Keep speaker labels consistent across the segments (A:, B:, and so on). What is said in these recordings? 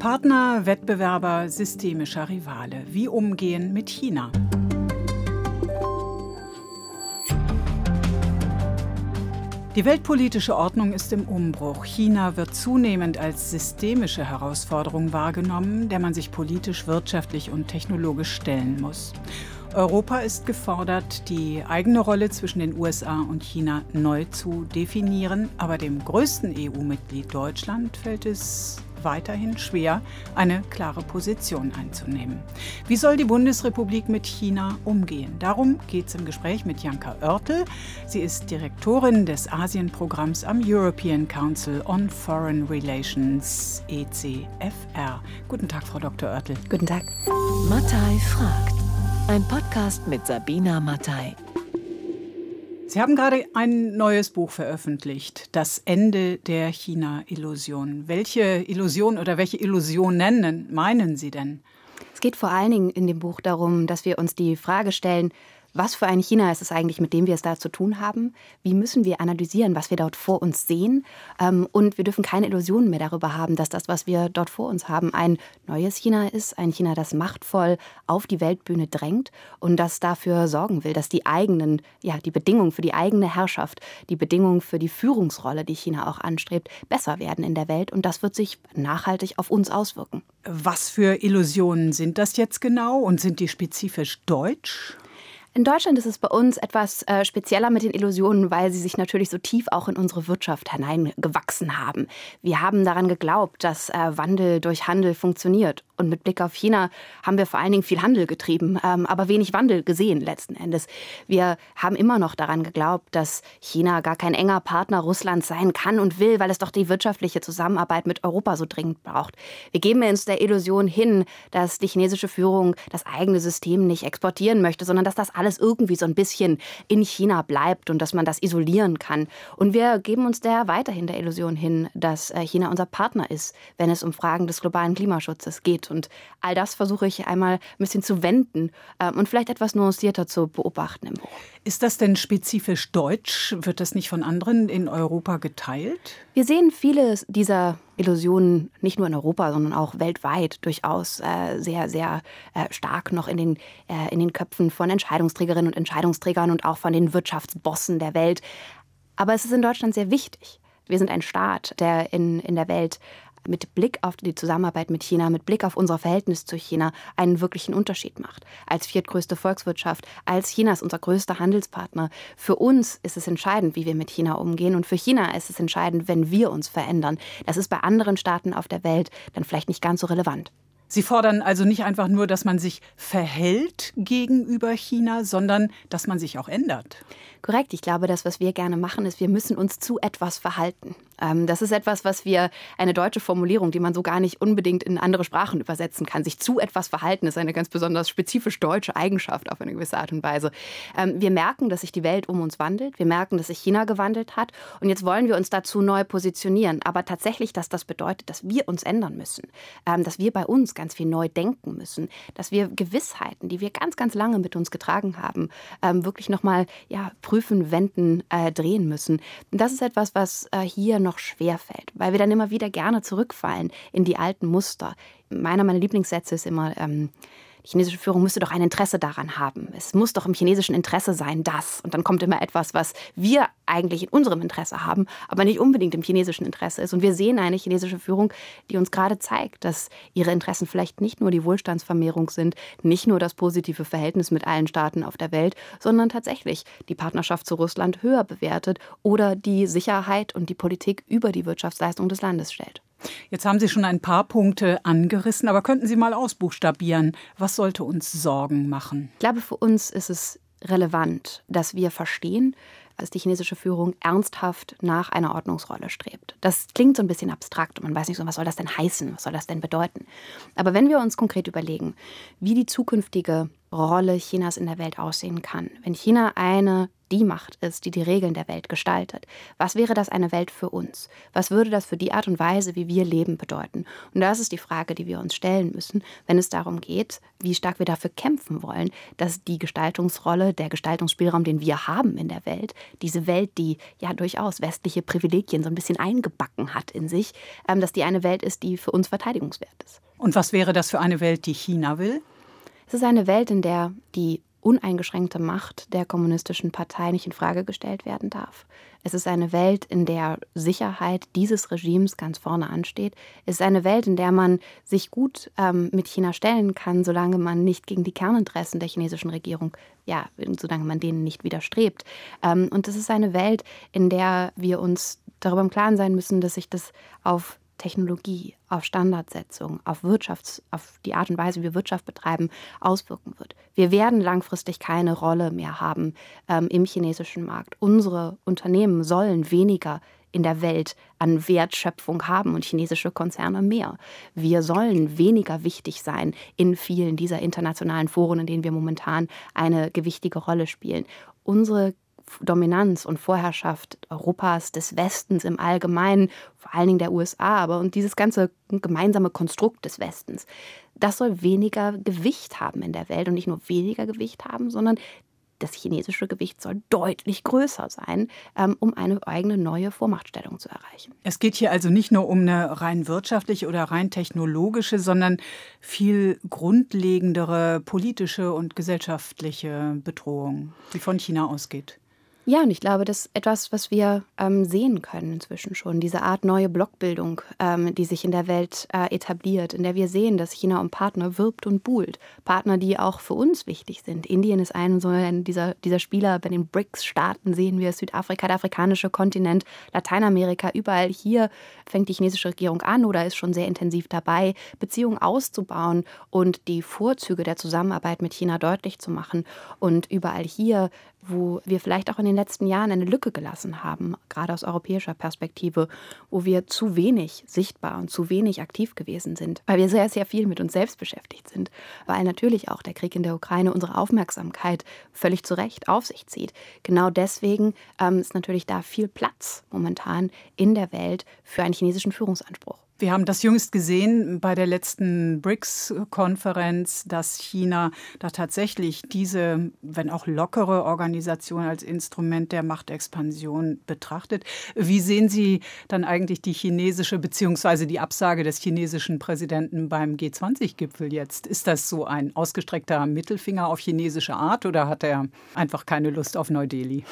A: Partner, Wettbewerber, systemischer Rivale. Wie umgehen mit China? Die weltpolitische Ordnung ist im Umbruch. China wird zunehmend als systemische Herausforderung wahrgenommen, der man sich politisch, wirtschaftlich und technologisch stellen muss. Europa ist gefordert, die eigene Rolle zwischen den USA und China neu zu definieren, aber dem größten EU-Mitglied Deutschland fällt es weiterhin schwer, eine klare Position einzunehmen. Wie soll die Bundesrepublik mit China umgehen? Darum geht es im Gespräch mit Janka Oertel. Sie ist Direktorin des Asienprogramms am European Council on Foreign Relations, ECFR. Guten Tag, Frau Dr. Oertel.
B: Guten Tag.
C: Mattei fragt. Ein Podcast mit Sabina Mattei.
A: Sie haben gerade ein neues Buch veröffentlicht, Das Ende der China-Illusion. Welche Illusion oder welche Illusionen meinen Sie denn?
B: Es geht vor allen Dingen in dem Buch darum, dass wir uns die Frage stellen, was für ein China ist es eigentlich, mit dem wir es da zu tun haben? Wie müssen wir analysieren, was wir dort vor uns sehen? Ähm, und wir dürfen keine Illusionen mehr darüber haben, dass das, was wir dort vor uns haben, ein neues China ist, ein China, das machtvoll auf die Weltbühne drängt und das dafür sorgen will, dass die eigenen, ja, die Bedingungen für die eigene Herrschaft, die Bedingungen für die Führungsrolle, die China auch anstrebt, besser werden in der Welt. Und das wird sich nachhaltig auf uns auswirken.
A: Was für Illusionen sind das jetzt genau und sind die spezifisch deutsch?
B: In Deutschland ist es bei uns etwas äh, spezieller mit den Illusionen, weil sie sich natürlich so tief auch in unsere Wirtschaft hineingewachsen haben. Wir haben daran geglaubt, dass äh, Wandel durch Handel funktioniert. Und mit Blick auf China haben wir vor allen Dingen viel Handel getrieben, ähm, aber wenig Wandel gesehen letzten Endes. Wir haben immer noch daran geglaubt, dass China gar kein enger Partner Russlands sein kann und will, weil es doch die wirtschaftliche Zusammenarbeit mit Europa so dringend braucht. Wir geben uns der Illusion hin, dass die chinesische Führung das eigene System nicht exportieren möchte, sondern dass das alles irgendwie so ein bisschen in China bleibt und dass man das isolieren kann. Und wir geben uns der weiterhin der Illusion hin, dass äh, China unser Partner ist, wenn es um Fragen des globalen Klimaschutzes geht. Und all das versuche ich einmal ein bisschen zu wenden ähm, und vielleicht etwas nuancierter zu beobachten im Buch.
A: Ist das denn spezifisch deutsch? Wird das nicht von anderen in Europa geteilt?
B: Wir sehen viele dieser Illusionen nicht nur in Europa, sondern auch weltweit durchaus äh, sehr, sehr äh, stark noch in den, äh, in den Köpfen von Entscheidungsträgerinnen und Entscheidungsträgern und auch von den Wirtschaftsbossen der Welt. Aber es ist in Deutschland sehr wichtig. Wir sind ein Staat, der in, in der Welt mit Blick auf die Zusammenarbeit mit China, mit Blick auf unser Verhältnis zu China einen wirklichen Unterschied macht. Als viertgrößte Volkswirtschaft, als China ist unser größter Handelspartner. Für uns ist es entscheidend, wie wir mit China umgehen und für China ist es entscheidend, wenn wir uns verändern. Das ist bei anderen Staaten auf der Welt dann vielleicht nicht ganz so relevant.
A: Sie fordern also nicht einfach nur, dass man sich verhält gegenüber China, sondern dass man sich auch ändert.
B: Korrekt. Ich glaube, das, was wir gerne machen, ist, wir müssen uns zu etwas verhalten. Ähm, das ist etwas, was wir, eine deutsche Formulierung, die man so gar nicht unbedingt in andere Sprachen übersetzen kann. Sich zu etwas verhalten ist eine ganz besonders spezifisch deutsche Eigenschaft auf eine gewisse Art und Weise. Ähm, wir merken, dass sich die Welt um uns wandelt. Wir merken, dass sich China gewandelt hat. Und jetzt wollen wir uns dazu neu positionieren. Aber tatsächlich, dass das bedeutet, dass wir uns ändern müssen. Ähm, dass wir bei uns ganz viel neu denken müssen. Dass wir Gewissheiten, die wir ganz, ganz lange mit uns getragen haben, wirklich nochmal ja, prüfen, wenden, äh, drehen müssen. Das ist etwas, was äh, hier noch schwer fällt, weil wir dann immer wieder gerne zurückfallen in die alten Muster. Meiner meiner Lieblingssätze ist immer, ähm, die chinesische Führung müsste doch ein Interesse daran haben. Es muss doch im chinesischen Interesse sein, das. Und dann kommt immer etwas, was wir eigentlich in unserem Interesse haben, aber nicht unbedingt im chinesischen Interesse ist. Und wir sehen eine chinesische Führung, die uns gerade zeigt, dass ihre Interessen vielleicht nicht nur die Wohlstandsvermehrung sind, nicht nur das positive Verhältnis mit allen Staaten auf der Welt, sondern tatsächlich die Partnerschaft zu Russland höher bewertet oder die Sicherheit und die Politik über die Wirtschaftsleistung des Landes stellt.
A: Jetzt haben Sie schon ein paar Punkte angerissen, aber könnten Sie mal ausbuchstabieren? Was sollte uns Sorgen machen?
B: Ich glaube, für uns ist es relevant, dass wir verstehen, dass die chinesische Führung ernsthaft nach einer Ordnungsrolle strebt. Das klingt so ein bisschen abstrakt und man weiß nicht so, was soll das denn heißen, was soll das denn bedeuten. Aber wenn wir uns konkret überlegen, wie die zukünftige Rolle Chinas in der Welt aussehen kann, wenn China eine die Macht ist, die die Regeln der Welt gestaltet, was wäre das eine Welt für uns? Was würde das für die Art und Weise, wie wir leben, bedeuten? Und das ist die Frage, die wir uns stellen müssen, wenn es darum geht, wie stark wir dafür kämpfen wollen, dass die Gestaltungsrolle, der Gestaltungsspielraum, den wir haben in der Welt, diese Welt, die ja durchaus westliche Privilegien so ein bisschen eingebacken hat in sich, ähm, dass die eine Welt ist, die für uns verteidigungswert ist.
A: Und was wäre das für eine Welt, die China will?
B: Es ist eine Welt, in der die uneingeschränkte Macht der kommunistischen Partei nicht in Frage gestellt werden darf. Es ist eine Welt, in der Sicherheit dieses Regimes ganz vorne ansteht. Es ist eine Welt, in der man sich gut ähm, mit China stellen kann, solange man nicht gegen die Kerninteressen der chinesischen Regierung, ja, solange man denen nicht widerstrebt. Ähm, und es ist eine Welt, in der wir uns darüber im Klaren sein müssen, dass sich das auf Technologie, auf Standardsetzung, auf Wirtschafts-, auf die Art und Weise, wie wir Wirtschaft betreiben, auswirken wird. Wir werden langfristig keine Rolle mehr haben ähm, im chinesischen Markt. Unsere Unternehmen sollen weniger in der Welt an Wertschöpfung haben und chinesische Konzerne mehr. Wir sollen weniger wichtig sein in vielen dieser internationalen Foren, in denen wir momentan eine gewichtige Rolle spielen. Unsere Dominanz und Vorherrschaft Europas, des Westens im Allgemeinen, vor allen Dingen der USA, aber und dieses ganze gemeinsame Konstrukt des Westens, das soll weniger Gewicht haben in der Welt und nicht nur weniger Gewicht haben, sondern das chinesische Gewicht soll deutlich größer sein, ähm, um eine eigene neue Vormachtstellung zu erreichen.
A: Es geht hier also nicht nur um eine rein wirtschaftliche oder rein technologische, sondern viel grundlegendere politische und gesellschaftliche Bedrohung, die von China ausgeht.
B: Ja, und ich glaube, das ist etwas, was wir ähm, sehen können inzwischen schon. Diese Art neue Blockbildung, ähm, die sich in der Welt äh, etabliert, in der wir sehen, dass China um Partner wirbt und buhlt. Partner, die auch für uns wichtig sind. Indien ist ein so ein dieser, dieser Spieler. Bei den BRICS-Staaten sehen wir Südafrika, der afrikanische Kontinent, Lateinamerika. Überall hier fängt die chinesische Regierung an oder ist schon sehr intensiv dabei, Beziehungen auszubauen und die Vorzüge der Zusammenarbeit mit China deutlich zu machen. Und überall hier wo wir vielleicht auch in den letzten Jahren eine Lücke gelassen haben, gerade aus europäischer Perspektive, wo wir zu wenig sichtbar und zu wenig aktiv gewesen sind, weil wir sehr, sehr viel mit uns selbst beschäftigt sind, weil natürlich auch der Krieg in der Ukraine unsere Aufmerksamkeit völlig zu Recht auf sich zieht. Genau deswegen ähm, ist natürlich da viel Platz momentan in der Welt für einen chinesischen Führungsanspruch.
A: Wir haben das jüngst gesehen bei der letzten BRICS-Konferenz, dass China da tatsächlich diese, wenn auch lockere Organisation als Instrument der Machtexpansion betrachtet. Wie sehen Sie dann eigentlich die chinesische bzw. die Absage des chinesischen Präsidenten beim G20-Gipfel jetzt? Ist das so ein ausgestreckter Mittelfinger auf chinesische Art oder hat er einfach keine Lust auf Neu-Delhi?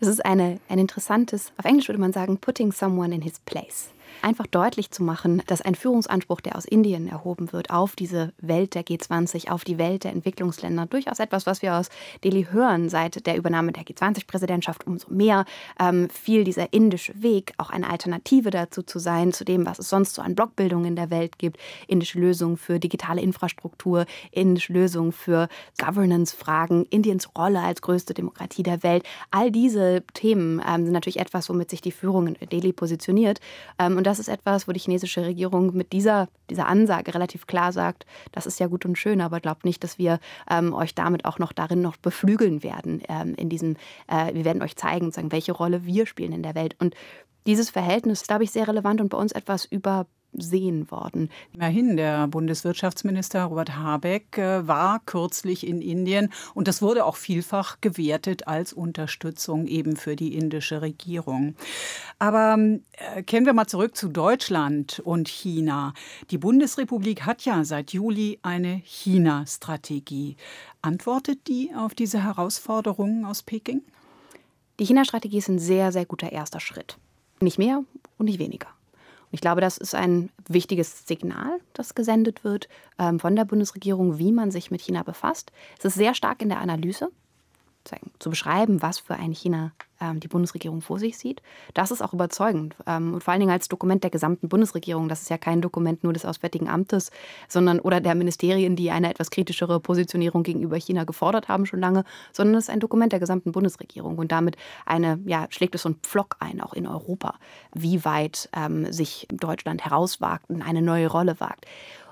B: Das ist eine, ein interessantes, auf Englisch würde man sagen, putting someone in his place einfach deutlich zu machen, dass ein Führungsanspruch, der aus Indien erhoben wird, auf diese Welt der G20, auf die Welt der Entwicklungsländer, durchaus etwas, was wir aus Delhi hören seit der Übernahme der G20-Präsidentschaft umso mehr, ähm, viel dieser indische Weg, auch eine Alternative dazu zu sein, zu dem, was es sonst so an Blockbildungen in der Welt gibt, indische Lösungen für digitale Infrastruktur, indische Lösungen für Governance-Fragen, Indiens Rolle als größte Demokratie der Welt. All diese Themen ähm, sind natürlich etwas, womit sich die Führung in Delhi positioniert. Ähm, und das ist etwas, wo die chinesische Regierung mit dieser, dieser Ansage relativ klar sagt, das ist ja gut und schön, aber glaubt nicht, dass wir ähm, euch damit auch noch darin noch beflügeln werden. Ähm, in diesem, äh, wir werden euch zeigen, sagen, welche Rolle wir spielen in der Welt. Und dieses Verhältnis ist, glaube ich, sehr relevant und bei uns etwas über sehen worden.
A: Immerhin, der Bundeswirtschaftsminister Robert Habeck äh, war kürzlich in Indien und das wurde auch vielfach gewertet als Unterstützung eben für die indische Regierung. Aber äh, kehren wir mal zurück zu Deutschland und China. Die Bundesrepublik hat ja seit Juli eine China-Strategie. Antwortet die auf diese Herausforderungen aus Peking?
B: Die China-Strategie ist ein sehr, sehr guter erster Schritt. Nicht mehr und nicht weniger. Ich glaube, das ist ein wichtiges Signal, das gesendet wird ähm, von der Bundesregierung, wie man sich mit China befasst. Es ist sehr stark in der Analyse zu beschreiben, was für ein China ähm, die Bundesregierung vor sich sieht. Das ist auch überzeugend. Ähm, und vor allen Dingen als Dokument der gesamten Bundesregierung. Das ist ja kein Dokument nur des Auswärtigen Amtes, sondern oder der Ministerien, die eine etwas kritischere Positionierung gegenüber China gefordert haben schon lange, sondern es ist ein Dokument der gesamten Bundesregierung. Und damit eine, ja, schlägt es so einen Pflock ein, auch in Europa, wie weit ähm, sich Deutschland herauswagt und eine neue Rolle wagt.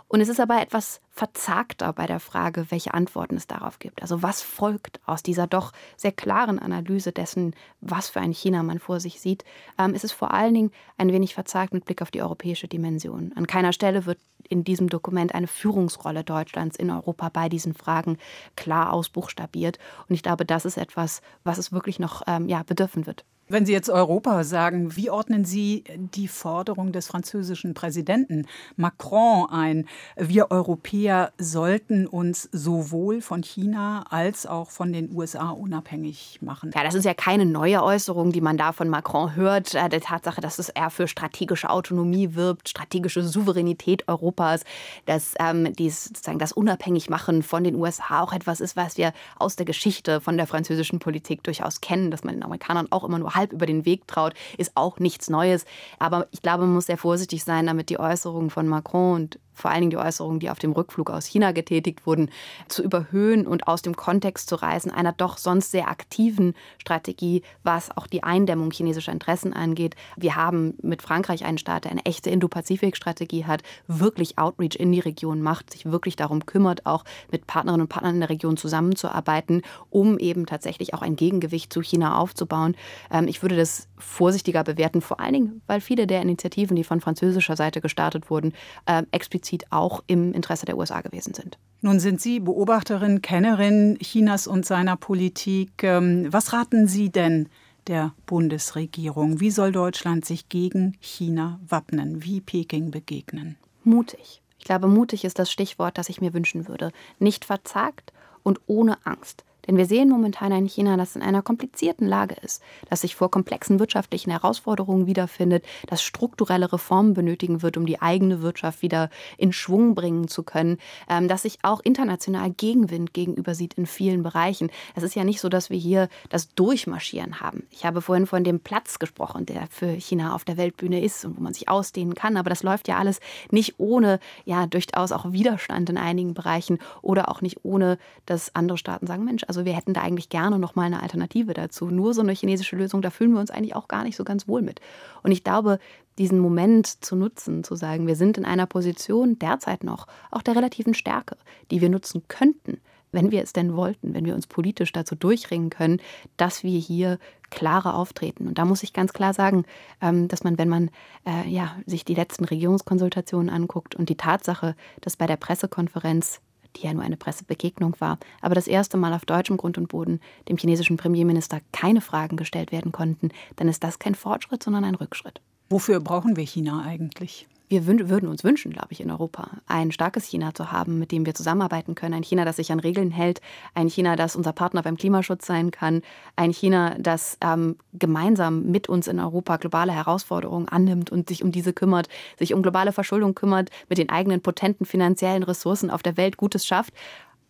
B: Und es ist aber etwas verzagter bei der Frage, welche Antworten es darauf gibt. Also was folgt aus dieser doch sehr klaren Analyse dessen, was für ein China man vor sich sieht, ähm, ist es vor allen Dingen ein wenig verzagt mit Blick auf die europäische Dimension. An keiner Stelle wird in diesem Dokument eine Führungsrolle Deutschlands in Europa bei diesen Fragen klar ausbuchstabiert. Und ich glaube, das ist etwas, was es wirklich noch ähm, ja, bedürfen wird.
A: Wenn Sie jetzt Europa sagen, wie ordnen Sie die Forderung des französischen Präsidenten Macron ein? Wir Europäer sollten uns sowohl von China als auch von den USA unabhängig machen.
B: Ja, das ist ja keine neue Äußerung, die man da von Macron hört. Äh, der Tatsache, dass es er für strategische Autonomie wirbt, strategische Souveränität Europas, dass ähm, dies, sozusagen das Unabhängigmachen von den USA auch etwas ist, was wir aus der Geschichte von der französischen Politik durchaus kennen, dass man den Amerikanern auch immer nur halb über den Weg traut, ist auch nichts Neues. Aber ich glaube, man muss sehr vorsichtig sein, damit die Äußerungen von Macron und vor allen Dingen die Äußerungen, die auf dem Rückflug aus China getätigt wurden, zu überhöhen und aus dem Kontext zu reißen, einer doch sonst sehr aktiven Strategie, was auch die Eindämmung chinesischer Interessen angeht. Wir haben mit Frankreich einen Staat, der eine echte Indo-Pazifik-Strategie hat, wirklich Outreach in die Region macht, sich wirklich darum kümmert, auch mit Partnerinnen und Partnern in der Region zusammenzuarbeiten, um eben tatsächlich auch ein Gegengewicht zu China aufzubauen. Ähm, ich würde das vorsichtiger bewerten, vor allen Dingen, weil viele der Initiativen, die von französischer Seite gestartet wurden, äh, explizit explizit auch im Interesse der USA gewesen sind.
A: Nun sind Sie Beobachterin, Kennerin Chinas und seiner Politik. Ähm, was raten Sie denn der Bundesregierung? Wie soll Deutschland sich gegen China wappnen? Wie Peking begegnen?
B: Mutig. Ich glaube, mutig ist das Stichwort, das ich mir wünschen würde. Nicht verzagt und ohne Angst. Denn wir sehen momentan ein China, das in einer komplizierten Lage ist, das sich vor komplexen wirtschaftlichen Herausforderungen wiederfindet, das strukturelle Reformen benötigen wird, um die eigene Wirtschaft wieder in Schwung bringen zu können, ähm, das sich auch international Gegenwind gegenüber sieht in vielen Bereichen. Es ist ja nicht so, dass wir hier das Durchmarschieren haben. Ich habe vorhin von dem Platz gesprochen, der für China auf der Weltbühne ist und wo man sich ausdehnen kann. Aber das läuft ja alles nicht ohne, ja, durchaus auch Widerstand in einigen Bereichen oder auch nicht ohne, dass andere Staaten sagen, Mensch, also also wir hätten da eigentlich gerne noch mal eine Alternative dazu. Nur so eine chinesische Lösung, da fühlen wir uns eigentlich auch gar nicht so ganz wohl mit. Und ich glaube, diesen Moment zu nutzen, zu sagen, wir sind in einer Position derzeit noch auch der relativen Stärke, die wir nutzen könnten, wenn wir es denn wollten, wenn wir uns politisch dazu durchringen können, dass wir hier klarer auftreten. Und da muss ich ganz klar sagen, ähm, dass man, wenn man äh, ja, sich die letzten Regierungskonsultationen anguckt und die Tatsache, dass bei der Pressekonferenz die ja nur eine Pressebegegnung war, aber das erste Mal auf deutschem Grund und Boden dem chinesischen Premierminister keine Fragen gestellt werden konnten, dann ist das kein Fortschritt, sondern ein Rückschritt.
A: Wofür brauchen wir China eigentlich?
B: Wir würden uns wünschen, glaube ich, in Europa, ein starkes China zu haben, mit dem wir zusammenarbeiten können. Ein China, das sich an Regeln hält. Ein China, das unser Partner beim Klimaschutz sein kann. Ein China, das ähm, gemeinsam mit uns in Europa globale Herausforderungen annimmt und sich um diese kümmert, sich um globale Verschuldung kümmert, mit den eigenen potenten finanziellen Ressourcen auf der Welt Gutes schafft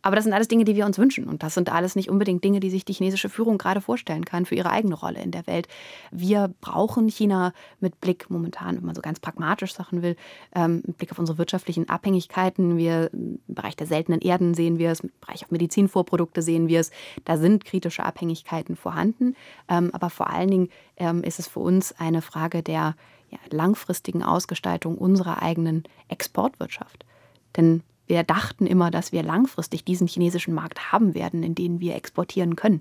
B: aber das sind alles Dinge, die wir uns wünschen. Und das sind alles nicht unbedingt Dinge, die sich die chinesische Führung gerade vorstellen kann für ihre eigene Rolle in der Welt. Wir brauchen China mit Blick momentan, wenn man so ganz pragmatisch Sachen will, ähm, mit Blick auf unsere wirtschaftlichen Abhängigkeiten. Wir im Bereich der seltenen Erden sehen wir es, im Bereich auf Medizinvorprodukte sehen wir es. Da sind kritische Abhängigkeiten vorhanden. Ähm, aber vor allen Dingen ähm, ist es für uns eine Frage der langfristigen Ausgestaltung unserer eigenen Exportwirtschaft. Denn wir dachten immer, dass wir langfristig diesen chinesischen Markt haben werden, in den wir exportieren können.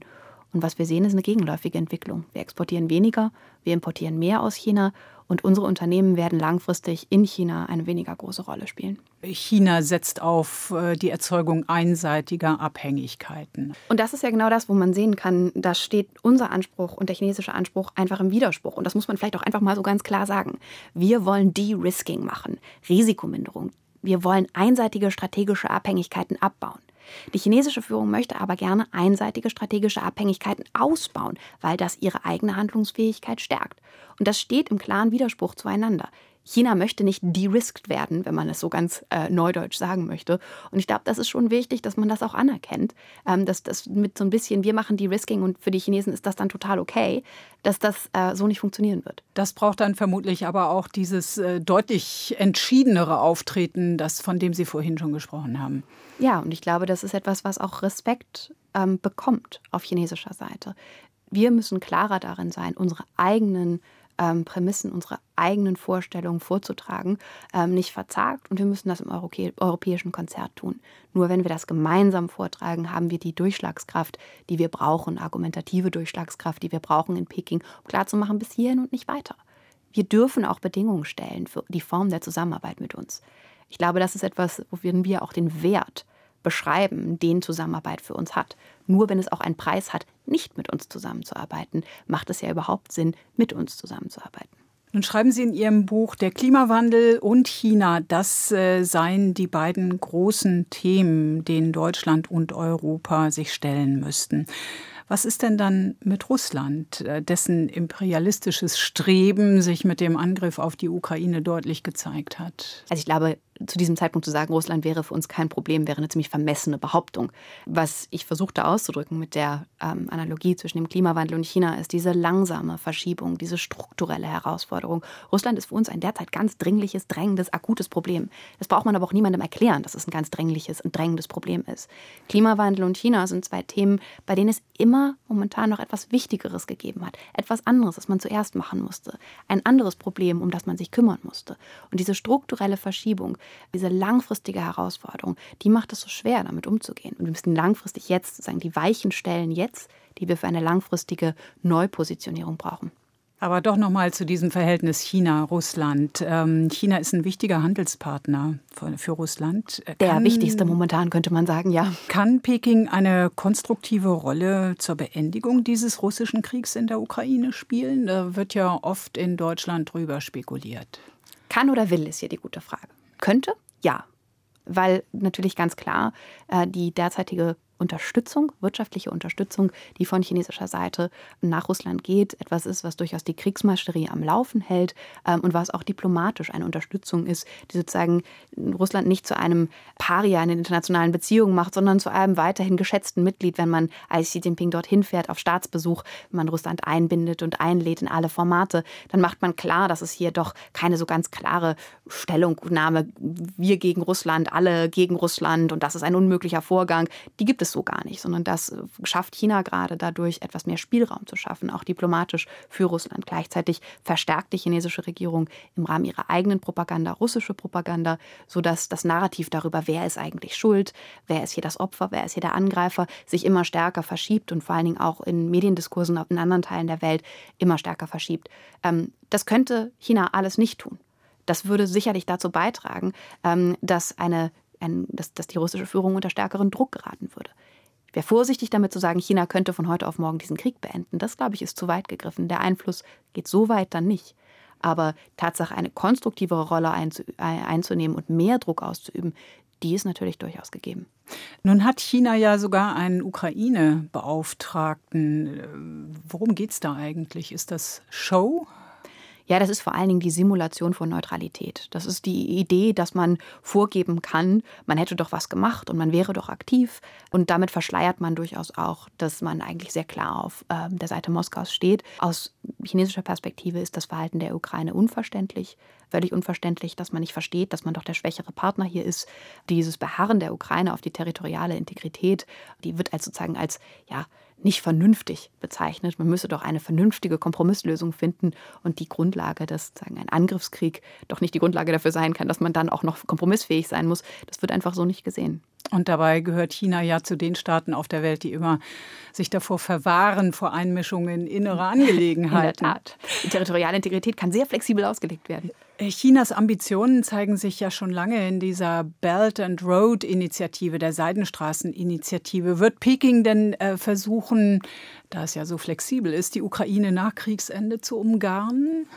B: Und was wir sehen, ist eine gegenläufige Entwicklung. Wir exportieren weniger, wir importieren mehr aus China und unsere Unternehmen werden langfristig in China eine weniger große Rolle spielen.
A: China setzt auf äh, die Erzeugung einseitiger Abhängigkeiten.
B: Und das ist ja genau das, wo man sehen kann, da steht unser Anspruch und der chinesische Anspruch einfach im Widerspruch. Und das muss man vielleicht auch einfach mal so ganz klar sagen. Wir wollen De-Risking machen, Risikominderung. Wir wollen einseitige strategische Abhängigkeiten abbauen. Die chinesische Führung möchte aber gerne einseitige strategische Abhängigkeiten ausbauen, weil das ihre eigene Handlungsfähigkeit stärkt. Und das steht im klaren Widerspruch zueinander. China möchte nicht de-risked werden, wenn man es so ganz äh, neudeutsch sagen möchte. Und ich glaube, das ist schon wichtig, dass man das auch anerkennt, ähm, dass das mit so ein bisschen, wir machen de-risking und für die Chinesen ist das dann total okay, dass das äh, so nicht funktionieren wird.
A: Das braucht dann vermutlich aber auch dieses äh, deutlich entschiedenere Auftreten, das von dem Sie vorhin schon gesprochen haben.
B: Ja, und ich glaube, das ist etwas, was auch Respekt ähm, bekommt auf chinesischer Seite. Wir müssen klarer darin sein, unsere eigenen ähm, Prämissen, unsere eigenen Vorstellungen vorzutragen, ähm, nicht verzagt. Und wir müssen das im Europä europäischen Konzert tun. Nur wenn wir das gemeinsam vortragen, haben wir die Durchschlagskraft, die wir brauchen, argumentative Durchschlagskraft, die wir brauchen in Peking, um klarzumachen, bis hierhin und nicht weiter. Wir dürfen auch Bedingungen stellen für die Form der Zusammenarbeit mit uns. Ich glaube, das ist etwas, wo wir auch den Wert beschreiben, den Zusammenarbeit für uns hat. Nur wenn es auch einen Preis hat, nicht mit uns zusammenzuarbeiten, macht es ja überhaupt Sinn, mit uns zusammenzuarbeiten.
A: Nun schreiben Sie in Ihrem Buch, der Klimawandel und China, das äh, seien die beiden großen Themen, denen Deutschland und Europa sich stellen müssten. Was ist denn dann mit Russland, äh, dessen imperialistisches Streben sich mit dem Angriff auf die Ukraine deutlich gezeigt hat?
B: Also ich glaube, zu diesem Zeitpunkt zu sagen, Russland wäre für uns kein Problem, wäre eine ziemlich vermessene Behauptung. Was ich versuchte auszudrücken mit der ähm, Analogie zwischen dem Klimawandel und China ist diese langsame Verschiebung, diese strukturelle Herausforderung. Russland ist für uns ein derzeit ganz dringliches, drängendes, akutes Problem. Das braucht man aber auch niemandem erklären, dass es ein ganz dringliches und drängendes Problem ist. Klimawandel und China sind zwei Themen, bei denen es immer momentan noch etwas Wichtigeres gegeben hat. Etwas anderes, das man zuerst machen musste. Ein anderes Problem, um das man sich kümmern musste. Und diese strukturelle Verschiebung, diese langfristige Herausforderung, die macht es so schwer, damit umzugehen. Und wir müssen langfristig jetzt sozusagen die Weichen stellen, jetzt, die wir für eine langfristige Neupositionierung brauchen.
A: Aber doch noch mal zu diesem Verhältnis China-Russland. Ähm, China ist ein wichtiger Handelspartner für, Russland.
B: Der kann, wichtigste momentan, könnte man sagen, ja.
A: Kann Peking eine konstruktive Rolle zur Beendigung dieses russischen Kriegs in der Ukraine spielen? Da wird ja oft in Deutschland drüber spekuliert.
B: Kann oder will, ist hier die gute Frage. Könnte? Ja. Weil natürlich ganz klar äh, die derzeitige Unterstützung, wirtschaftliche Unterstützung, die von chinesischer Seite nach Russland geht, etwas ist, was durchaus die Kriegsmaschinerie am Laufen hält ähm, und was auch diplomatisch eine Unterstützung ist, die sozusagen Russland nicht zu einem Paria in den internationalen Beziehungen macht, sondern zu einem weiterhin geschätzten Mitglied, wenn man als Xi Jinping dorthin fährt auf Staatsbesuch, wenn man Russland einbindet und einlädt in alle Formate, dann macht man klar, dass es hier doch keine so ganz klare Stellungnahme, wir gegen Russland, alle gegen Russland und das ist ein unmöglicher Vorgang, die gibt es es so gar nicht, sondern das äh, schafft China gerade dadurch, etwas mehr Spielraum zu schaffen, auch diplomatisch für Russland. Gleichzeitig verstärkt die chinesische Regierung im Rahmen ihrer eigenen Propaganda russische Propaganda, sodass das Narrativ darüber, wer ist eigentlich schuld, wer ist hier das Opfer, wer ist hier der Angreifer, sich immer stärker verschiebt und vor allen Dingen auch in Mediendiskursen in anderen Teilen der Welt immer stärker verschiebt. Ähm, das könnte China alles nicht tun. Das würde sicherlich dazu beitragen, ähm, dass eine ein, dass, dass die russische Führung unter stärkeren Druck geraten würde. Ich wäre vorsichtig damit zu sagen, China könnte von heute auf morgen diesen Krieg beenden. Das, glaube ich, ist zu weit gegriffen. Der Einfluss geht so weit dann nicht. Aber Tatsache, eine konstruktivere Rolle einzunehmen und mehr Druck auszuüben, die ist natürlich durchaus gegeben.
A: Nun hat China ja sogar einen Ukraine-Beauftragten. Worum geht es da eigentlich? Ist das Show?
B: Ja, das ist vor allen Dingen die Simulation von Neutralität. Das ist die Idee, dass man vorgeben kann, man hätte doch was gemacht und man wäre doch aktiv. Und damit verschleiert man durchaus auch, dass man eigentlich sehr klar auf äh, der Seite Moskaus steht. Aus chinesischer Perspektive ist das Verhalten der Ukraine unverständlich. Völlig unverständlich, dass man nicht versteht, dass man doch der schwächere Partner hier ist. Dieses Beharren der Ukraine auf die territoriale Integrität, die wird als sozusagen als ja, nicht vernünftig bezeichnet. Man müsse doch eine vernünftige Kompromisslösung finden und die Grundlage, dass sagen, ein Angriffskrieg doch nicht die Grundlage dafür sein kann, dass man dann auch noch kompromissfähig sein muss. Das wird einfach so nicht gesehen.
A: Und dabei gehört China ja zu den Staaten auf der Welt, die immer sich davor verwahren, vor Einmischungen in innere Angelegenheiten.
B: In der Tat. Die territoriale Integrität kann sehr flexibel ausgelegt werden.
A: Chinas Ambitionen zeigen sich ja schon lange in dieser Belt and Road Initiative, der Seidenstraßeninitiative. Wird Peking denn äh, versuchen, da es ja so flexibel ist, die Ukraine nach Kriegsende zu umgarnen?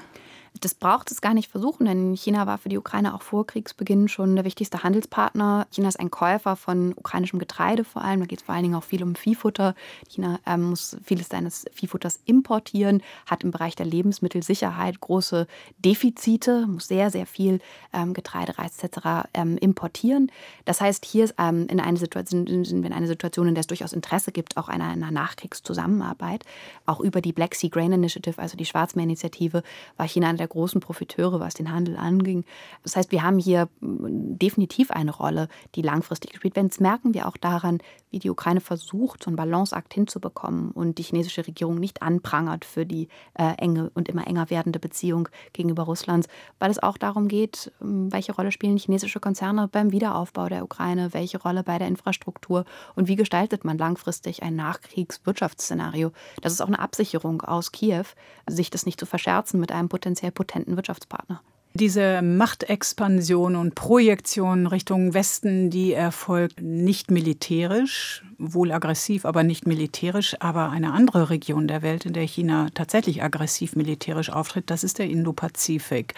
B: Das braucht es gar nicht versuchen, denn China war für die Ukraine auch vor Kriegsbeginn schon der wichtigste Handelspartner. China ist ein Käufer von ukrainischem Getreide vor allem. Da geht es vor allen Dingen auch viel um Viehfutter. China ähm, muss vieles seines Viehfutters importieren, hat im Bereich der Lebensmittelsicherheit große Defizite, muss sehr, sehr viel ähm, Getreide, Reis etc. Ähm, importieren. Das heißt, hier ist ähm, in eine Situation, sind wir in einer Situation, in der es durchaus Interesse gibt, auch einer, einer Nachkriegszusammenarbeit. Auch über die Black Sea Grain Initiative, also die Schwarzmeerinitiative, war China der großen Profiteure, was den Handel anging. Das heißt, wir haben hier definitiv eine Rolle, die langfristig gespielt wird. Das merken wir auch daran, wie die Ukraine versucht, so einen Balanceakt hinzubekommen und die chinesische Regierung nicht anprangert für die äh, enge und immer enger werdende Beziehung gegenüber Russlands, weil es auch darum geht, ähm, welche Rolle spielen chinesische Konzerne beim Wiederaufbau der Ukraine, welche Rolle bei der Infrastruktur und wie gestaltet man langfristig ein Nachkriegswirtschaftsszenario. Das ist auch eine Absicherung aus Kiew, sich das nicht zu verscherzen mit einem potenziell potenten Wirtschaftspartner.
A: Diese Machtexpansion und Projektion Richtung Westen, die erfolgt nicht militärisch, wohl aggressiv, aber nicht militärisch. Aber eine andere Region der Welt, in der China tatsächlich aggressiv militärisch auftritt, das ist der Indo-Pazifik,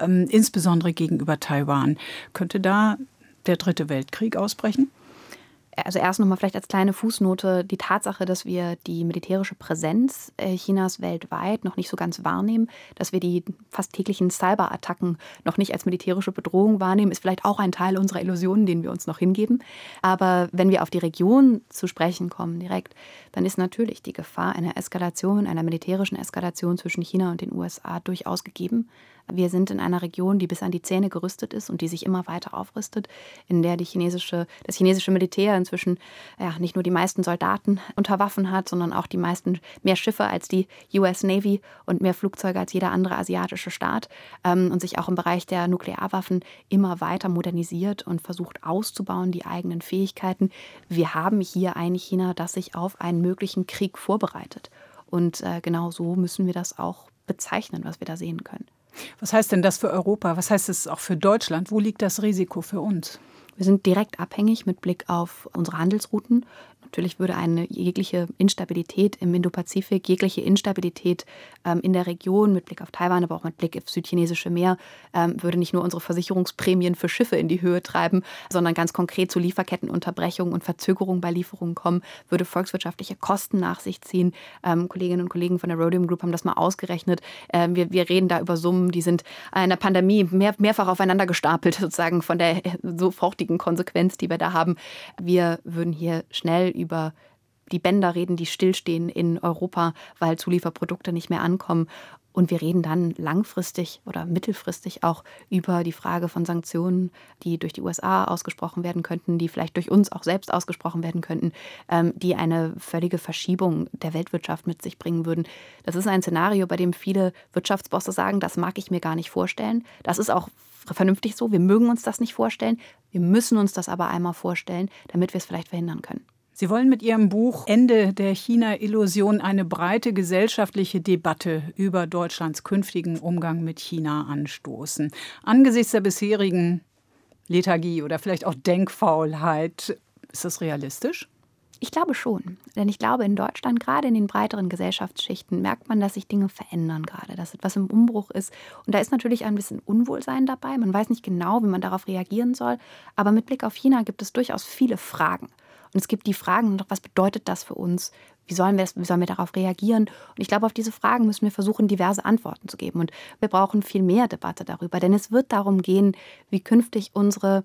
A: ähm, insbesondere gegenüber Taiwan. Könnte da der Dritte Weltkrieg ausbrechen?
B: Also erst nochmal vielleicht als kleine Fußnote die Tatsache, dass wir die militärische Präsenz äh, Chinas weltweit noch nicht so ganz wahrnehmen, dass wir die fast täglichen Cyberattacken noch nicht als militärische Bedrohung wahrnehmen, ist vielleicht auch ein Teil unserer Illusionen, den wir uns noch hingeben. Aber wenn wir auf die Region zu sprechen kommen direkt, dann ist natürlich die Gefahr einer Eskalation, einer militärischen Eskalation zwischen China und den USA durchaus gegeben. Wir sind in einer Region, die bis an die Zähne gerüstet ist und die sich immer weiter aufrüstet, in der die chinesische, das chinesische Militär inzwischen ja, nicht nur die meisten Soldaten unter Waffen hat, sondern auch die meisten mehr Schiffe als die US Navy und mehr Flugzeuge als jeder andere asiatische Staat ähm, und sich auch im Bereich der Nuklearwaffen immer weiter modernisiert und versucht auszubauen, die eigenen Fähigkeiten. Wir haben hier ein China, das sich auf einen möglichen Krieg vorbereitet. Und äh, genau so müssen wir das auch bezeichnen, was wir da sehen können.
A: Was heißt denn das für Europa? Was heißt es auch für Deutschland? Wo liegt das Risiko für uns?
B: Wir sind direkt abhängig mit Blick auf unsere Handelsrouten Natürlich würde eine jegliche Instabilität im Indopazifik, jegliche Instabilität ähm, in der Region mit Blick auf Taiwan, aber auch mit Blick auf südchinesische Meer, ähm, würde nicht nur unsere Versicherungsprämien für Schiffe in die Höhe treiben, sondern ganz konkret zu Lieferkettenunterbrechungen und Verzögerungen bei Lieferungen kommen, würde volkswirtschaftliche Kosten nach sich ziehen. Ähm, Kolleginnen und Kollegen von der Rhodium Group haben das mal ausgerechnet. Ähm, wir, wir reden da über Summen, die sind einer Pandemie mehr, mehrfach aufeinander gestapelt, sozusagen von der sofortigen Konsequenz, die wir da haben. Wir würden hier schnell über die Bänder reden, die stillstehen in Europa, weil Zulieferprodukte nicht mehr ankommen. Und wir reden dann langfristig oder mittelfristig auch über die Frage von Sanktionen, die durch die USA ausgesprochen werden könnten, die vielleicht durch uns auch selbst ausgesprochen werden könnten, ähm, die eine völlige Verschiebung der Weltwirtschaft mit sich bringen würden. Das ist ein Szenario, bei dem viele Wirtschaftsbosse sagen, das mag ich mir gar nicht vorstellen. Das ist auch vernünftig so. Wir mögen uns das nicht vorstellen. Wir müssen uns das aber einmal vorstellen, damit wir es vielleicht verhindern können.
A: Sie wollen mit Ihrem Buch Ende der China-Illusion eine breite gesellschaftliche Debatte über Deutschlands künftigen Umgang mit China anstoßen. Angesichts der bisherigen Lethargie oder vielleicht auch Denkfaulheit, ist das realistisch?
B: Ich glaube schon. Denn ich glaube, in Deutschland, gerade in den breiteren Gesellschaftsschichten, merkt man, dass sich Dinge verändern gerade, dass etwas im Umbruch ist. Und da ist natürlich ein bisschen Unwohlsein dabei. Man weiß nicht genau, wie man darauf reagieren soll. Aber mit Blick auf China gibt es durchaus viele Fragen. Und es gibt die Fragen, was bedeutet das für uns? Wie sollen, wir, wie sollen wir darauf reagieren? Und ich glaube, auf diese Fragen müssen wir versuchen, diverse Antworten zu geben. Und wir brauchen viel mehr Debatte darüber, denn es wird darum gehen, wie künftig unsere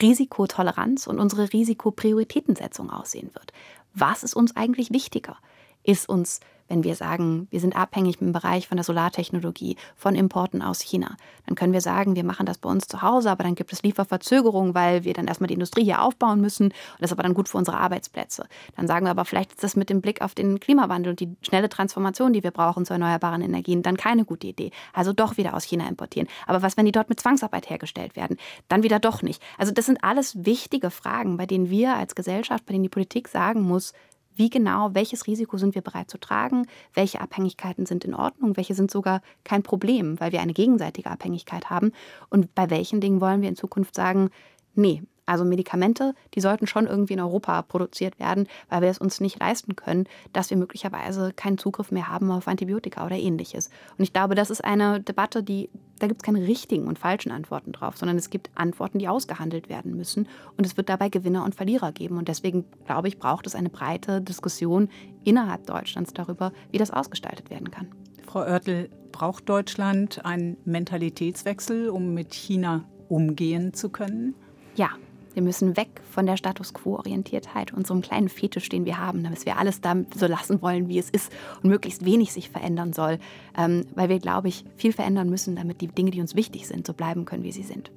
B: Risikotoleranz und unsere Risikoprioritätensetzung aussehen wird. Was ist uns eigentlich wichtiger? Ist uns wenn wir sagen, wir sind abhängig im Bereich von der Solartechnologie, von Importen aus China, dann können wir sagen, wir machen das bei uns zu Hause, aber dann gibt es Lieferverzögerungen, weil wir dann erstmal die Industrie hier aufbauen müssen. Und das ist aber dann gut für unsere Arbeitsplätze. Dann sagen wir aber, vielleicht ist das mit dem Blick auf den Klimawandel und die schnelle Transformation, die wir brauchen zu erneuerbaren Energien, dann keine gute Idee. Also doch wieder aus China importieren. Aber was, wenn die dort mit Zwangsarbeit hergestellt werden? Dann wieder doch nicht. Also das sind alles wichtige Fragen, bei denen wir als Gesellschaft, bei denen die Politik sagen muss, wie genau, welches Risiko sind wir bereit zu tragen, welche Abhängigkeiten sind in Ordnung, welche sind sogar kein Problem, weil wir eine gegenseitige Abhängigkeit haben. Und bei welchen Dingen wollen wir in Zukunft sagen, nee, also Medikamente, die sollten schon irgendwie in Europa produziert werden, weil wir es uns nicht leisten können, dass wir möglicherweise keinen Zugriff mehr haben auf Antibiotika oder ähnliches. Und ich glaube, das ist eine Debatte, die da gibt es keine richtigen und falschen Antworten drauf, sondern es gibt Antworten, die ausgehandelt werden müssen. Und es wird dabei Gewinner und Verlierer geben. Und deswegen, glaube ich, braucht es eine breite Diskussion innerhalb Deutschlands darüber, wie das ausgestaltet werden kann.
A: Frau Oertel, braucht Deutschland einen Mentalitätswechsel, um mit China umgehen zu können?
B: Ja, wir müssen weg von der Status Quo-Orientiertheit, unserem kleinen Fetisch, den wir haben, damit wir alles da so lassen wollen, wie es ist und möglichst wenig sich verändern soll, ähm, weil wir, glaube ich, viel verändern müssen, damit die Dinge, die uns wichtig sind, so bleiben können, wie sie sind.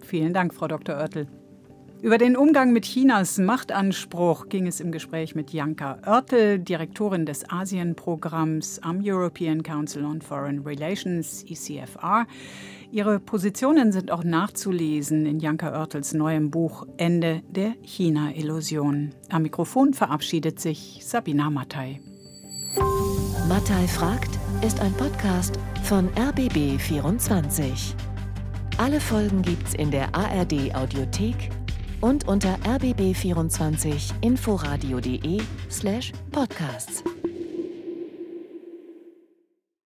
A: Vielen Dank, Frau Dr. Oertel. Über den Umgang mit Chinas Machtanspruch ging es im Gespräch mit Janka Oertel, Direktorin des Asienprogramms am European Council on Foreign Relations, ECFR. Ihre Positionen sind auch nachzulesen in Janka Oertels neuem Buch Ende der China-Illusion. Am Mikrofon verabschiedet sich Sabina Mattei.
C: Mattei fragt ist ein Podcast von RBB24. Alle Folgen gibt's in der ARD Audiothek und unter rbb24inforadio.de slash podcasts.